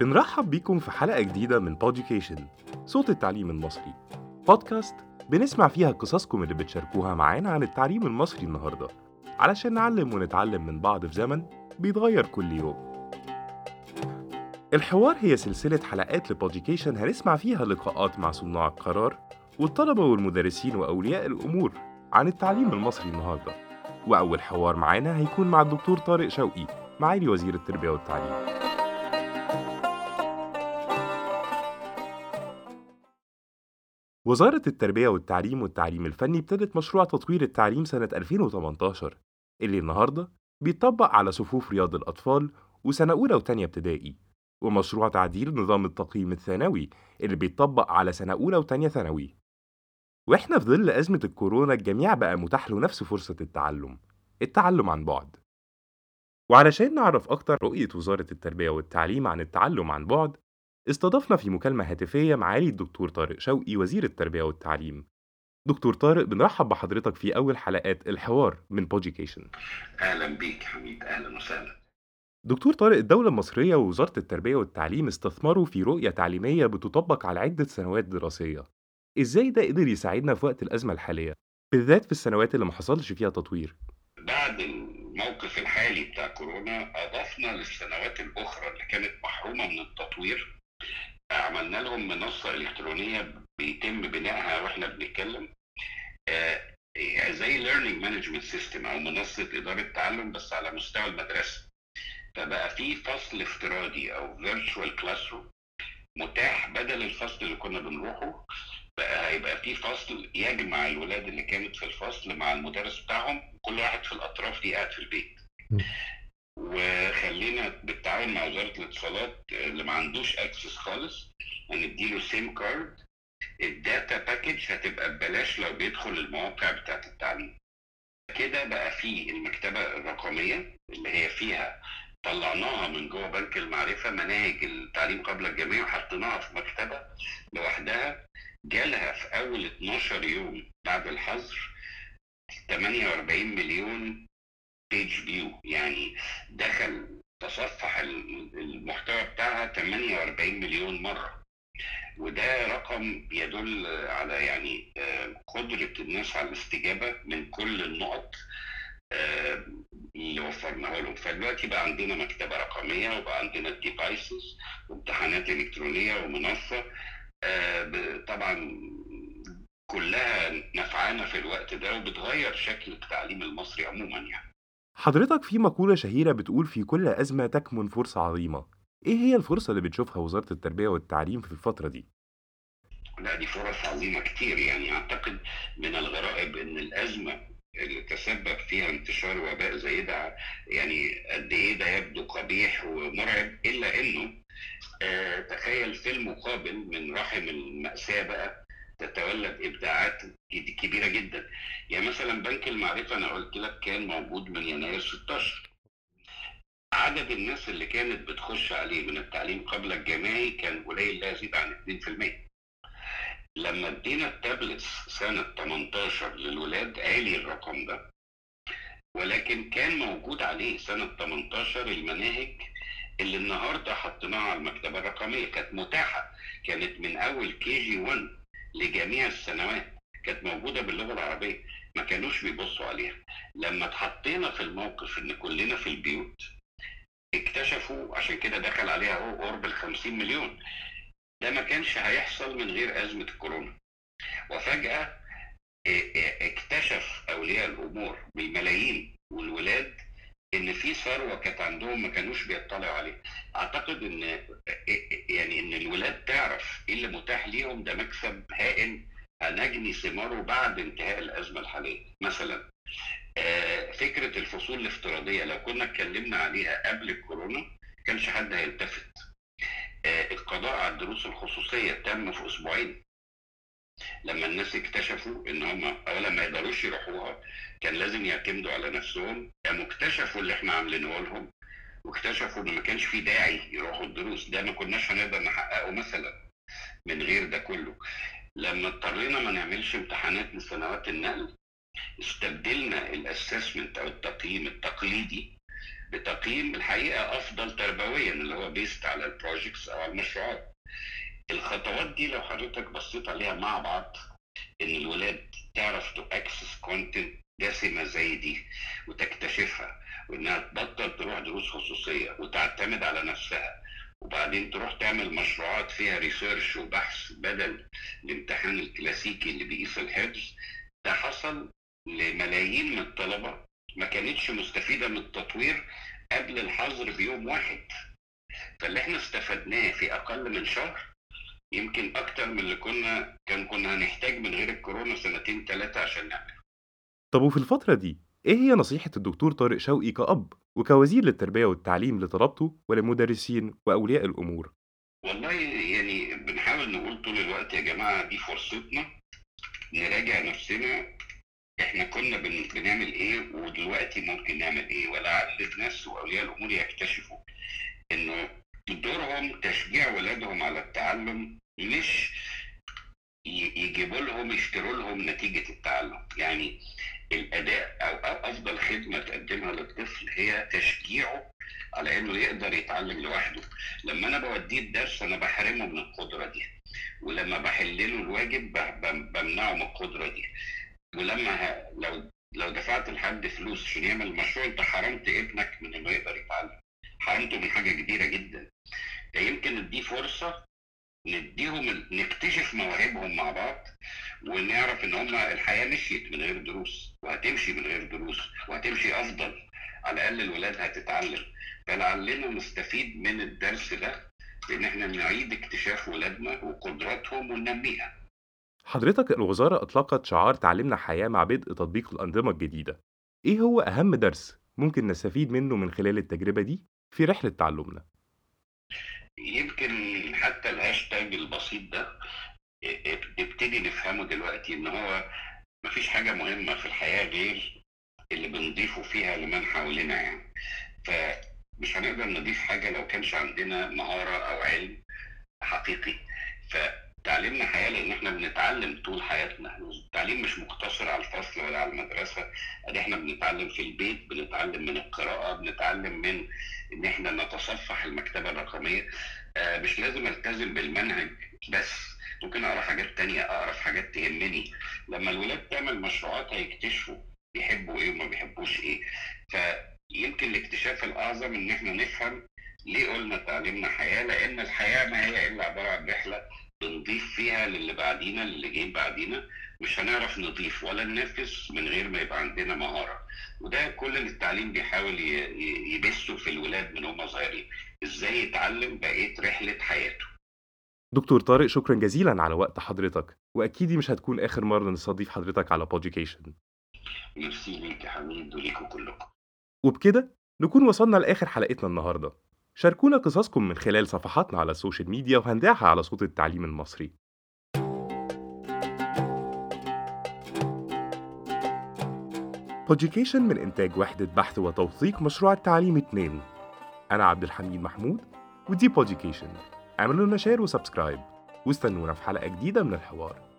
بنرحب بيكم في حلقة جديدة من بوديوكيشن صوت التعليم المصري. بودكاست بنسمع فيها قصصكم اللي بتشاركوها معانا عن التعليم المصري النهاردة. علشان نعلم ونتعلم من بعض في زمن بيتغير كل يوم. الحوار هي سلسلة حلقات لبوديوكيشن هنسمع فيها لقاءات مع صناع القرار والطلبة والمدرسين وأولياء الأمور عن التعليم المصري النهاردة. وأول حوار معانا هيكون مع الدكتور طارق شوقي معالي وزير التربية والتعليم. وزارة التربية والتعليم والتعليم الفني ابتدت مشروع تطوير التعليم سنة 2018 اللي النهاردة بيطبق على صفوف رياض الأطفال وسنة أولى وتانية ابتدائي. ومشروع تعديل نظام التقييم الثانوي اللي بيطبق على سنة أولى وتانية ثانوي. وإحنا في ظل أزمة الكورونا الجميع بقى متاح له نفس فرصة التعلم التعلم عن بعد. وعلشان نعرف أكتر رؤية وزارة التربية والتعليم عن التعلم عن بعد استضفنا في مكالمة هاتفية معالي الدكتور طارق شوقي وزير التربية والتعليم. دكتور طارق بنرحب بحضرتك في أول حلقات الحوار من بوديكيشن أهلا بيك حميد أهلا وسهلا. دكتور طارق الدولة المصرية ووزارة التربية والتعليم استثمروا في رؤية تعليمية بتطبق على عدة سنوات دراسية. إزاي ده قدر يساعدنا في وقت الأزمة الحالية؟ بالذات في السنوات اللي ما حصلش فيها تطوير. بعد الموقف الحالي بتاع كورونا أضفنا للسنوات الأخرى اللي كانت محرومة من التطوير عملنا لهم منصة إلكترونية بيتم بنائها وإحنا بنتكلم. آه، زي learning management system أو منصة إدارة تعلم بس على مستوى المدرسة. فبقى في فصل افتراضي أو virtual classroom متاح بدل الفصل اللي كنا بنروحه. بقى هيبقى في فصل يجمع الولاد اللي كانت في الفصل مع المدرس بتاعهم. كل واحد في الأطراف دي قاعد في البيت. وخلينا بالتعاون مع وزارة الاتصالات اللي ما عندوش access خالص هنديله SIM card ال data package هتبقى ببلاش لو بيدخل المواقع بتاعت التعليم. كده بقى في المكتبة الرقمية اللي هي فيها طلعناها من جوه بنك المعرفة مناهج التعليم قبل الجميع وحطيناها في مكتبة لوحدها. جالها في أول 12 يوم بعد الحظر 48 مليون page view يعني دخل تصفح المحتوى بتاعها 48 مليون مرة. وده رقم يدل على يعني قدرة الناس على الاستجابة من كل النقط اللي وفرناها لهم. فدلوقتي بقى عندنا مكتبة رقمية وبقى عندنا ال devices وامتحانات إلكترونية ومنصة. طبعا كلها نفعانة في الوقت ده وبتغير شكل التعليم المصري عموما يعني. حضرتك في مقولة شهيرة بتقول في كل أزمة تكمن فرصة عظيمة إيه هي الفرصة اللي بتشوفها وزارة التربية والتعليم في الفترة دي؟ لا دي فرص عظيمة كتير يعني أعتقد من الغرائب إن الأزمة اللي تسبب فيها انتشار وباء زي ده يعني قد إيه ده يبدو قبيح ومرعب إلا إنه آه تخيل في المقابل من رحم المأساة بقى تتولد ابداعات كبيرة جدا. يعني مثلا بنك المعرفة أنا قلت لك كان موجود من يناير 16 عدد الناس اللي كانت بتخش عليه من التعليم قبل الجامعي كان قليل لا يزيد عن 2% لما ادينا التابلتس سنة 18 للولاد عالي الرقم ده. ولكن كان موجود عليه سنة 18 المناهج اللي النهارده حطيناها على المكتبة الرقمية. كانت متاحة. كانت من أول كي جي 1 لجميع السنوات كانت موجودة باللغة العربية ما كانوش بيبصوا عليها. لما اتحطينا في الموقف إن كلنا في البيوت اكتشفوا عشان كده دخل عليها أهو قرب ال 50 مليون ده ما كانش هيحصل من غير أزمة الكورونا. وفجأة اكتشف أولياء الأمور بالملايين والولاد إن في ثروه كانت عندهم ما كانوش بيطلعوا عليها أعتقد إن يعني إن الولاد تعرف إيه اللي متاح ليهم ده مكسب هائل هنجني ثماره بعد انتهاء الأزمة الحالية. مثلا فكرة الفصول الافتراضية لو كنا اتكلمنا عليها قبل الكورونا كانش حد هيلتفت. القضاء على الدروس الخصوصية تم في أسبوعين. لما الناس اكتشفوا إن هم اولا ما يقدروش يروحوها كان لازم يعتمدوا على نفسهم. قاموا اكتشفوا اللي إحنا عاملينه لهم واكتشفوا إن ما كانش في داعي يروحوا الدروس. ده ما كناش هنقدر نحققه مثلا من غير ده كله. لما اضطرينا ما نعملش امتحانات لسنوات النقل استبدلنا الأسسمنت أو التقييم التقليدي بتقييم الحقيقة أفضل تربويا اللي هو based على ال projects أو على المشروعات. الخطوات دي لو حضرتك بصيت عليها مع بعض إن الولاد تعرف to access content دسمه زي دي وتكتشفها وإنها تبطل تروح دروس خصوصية وتعتمد على نفسها وبعدين تروح تعمل مشروعات فيها research وبحث بدل الامتحان الكلاسيكي اللي بيقيس الحفظ ده حصل لملايين من الطلبة ما كانتش مستفيدة من التطوير قبل الحظر بيوم واحد. فاللي إحنا استفدناه في أقل من شهر يمكن أكتر من اللي كنا كان كنا هنحتاج من غير الكورونا سنتين ثلاثة عشان نعمل طب وفي الفترة دي إيه هي نصيحة الدكتور طارق شوقي كأب وكوزير للتربية والتعليم لطلبته وللمدرسين وأولياء الأمور؟ والله يعني بنحاول نقول طول الوقت يا جماعة دي فرصتنا نراجع نفسنا إحنا كنا بن- بنعمل إيه ودلوقتي ممكن نعمل إيه ولعل الناس وأولياء الأمور يكتشفوا إنه دورهم تشجيع ولادهم على التعلم مش يجيبوا لهم يشتروا لهم نتيجة التعلم. يعني الأداء أو أفضل خدمة تقدمها للطفل هي تشجيعه على إنه يقدر يتعلم لوحده. لما أنا بوديه الدرس أنا بحرمه من القدرة دي ولما بحل له الواجب بمنعه من القدرة دي. ولما. لو لو دفعت لحد فلوس عشان يعمل مشروع أنت حرمت ابنك من إنه يقدر يتعلم. حرمته من حاجة كبيرة جدا. فيمكن دي فرصة نديهم نكتشف مواهبهم مع بعض ونعرف إن هم الحياة مشيت من غير دروس. وهتمشي من غير دروس. وهتمشي أفضل. على الأقل الولاد هتتعلم. فلعلنا نستفيد من الدرس ده بإن إحنا نعيد اكتشاف ولادنا وقدراتهم وننميها. حضرتك الوزارة أطلقت شعار تعلمنا حياة مع بدء تطبيق الأنظمة الجديدة. إيه هو أهم درس؟ ممكن نستفيد منه من خلال التجربة دي في رحلة تعلمنا؟ يمكن حتى الهاشتاج البسيط ده اب- نبتدي نفهمه دلوقتي إن هو مفيش حاجة مهمة في الحياة غير اللي بنضيفه فيها لمن حوالينا يعني فمش هنقدر نضيف حاجة لو كانش عندنا مهارة أو علم حقيقي فتعليمنا حياة لأن إحنا بنتعلم طول حياتنا. التعليم مش مقتصر على الفصل ولا على المدرسة. ادي إحنا بنتعلم في البيت بنتعلم من القراءة بنتعلم من إن إحنا نتصفح المكتبة الرقمية. آه، مش لازم ألتزم بالمنهج بس. ممكن أقرأ حاجات تانية أقرأ في حاجات تهمني. لما الولاد تعمل مشروعات هيكتشفوا بيحبوا إيه وما بيحبوش إيه. فيمكن الاكتشاف الأعظم إن إحنا نفهم ليه قلنا تعليمنا حياة لأن الحياة ما هي إلا عبارة عن رحلة. بنضيف فيها للي بعدينا للي جاي بعدينا. مش هنعرف نضيف ولا ننفذ من غير ما يبقى عندنا مهارة. وده كل اللي التعليم بيحاول يبثه في الولاد من هم صغيرين. إزاي يتعلم بقية رحلة حياته. دكتور طارق شكرا جزيلا على وقت حضرتك. وأكيد دي مش هتكون آخر مرة نستضيف حضرتك على بوديوكيشن ميرسي ليك يا حميد وليكم كلكم وبكده نكون وصلنا لآخر حلقتنا النهاردة. شاركونا قصصكم من خلال صفحاتنا على ال social media وهنذاعها على صوت التعليم المصري. بوديوكيشن من إنتاج وحدة بحث وتوثيق مشروع التعليم 2 أنا عبد الحميد محمود ودي بوديوكيشن اعملوا لنا share و subscribe واستنونا في حلقة جديدة من الحوار.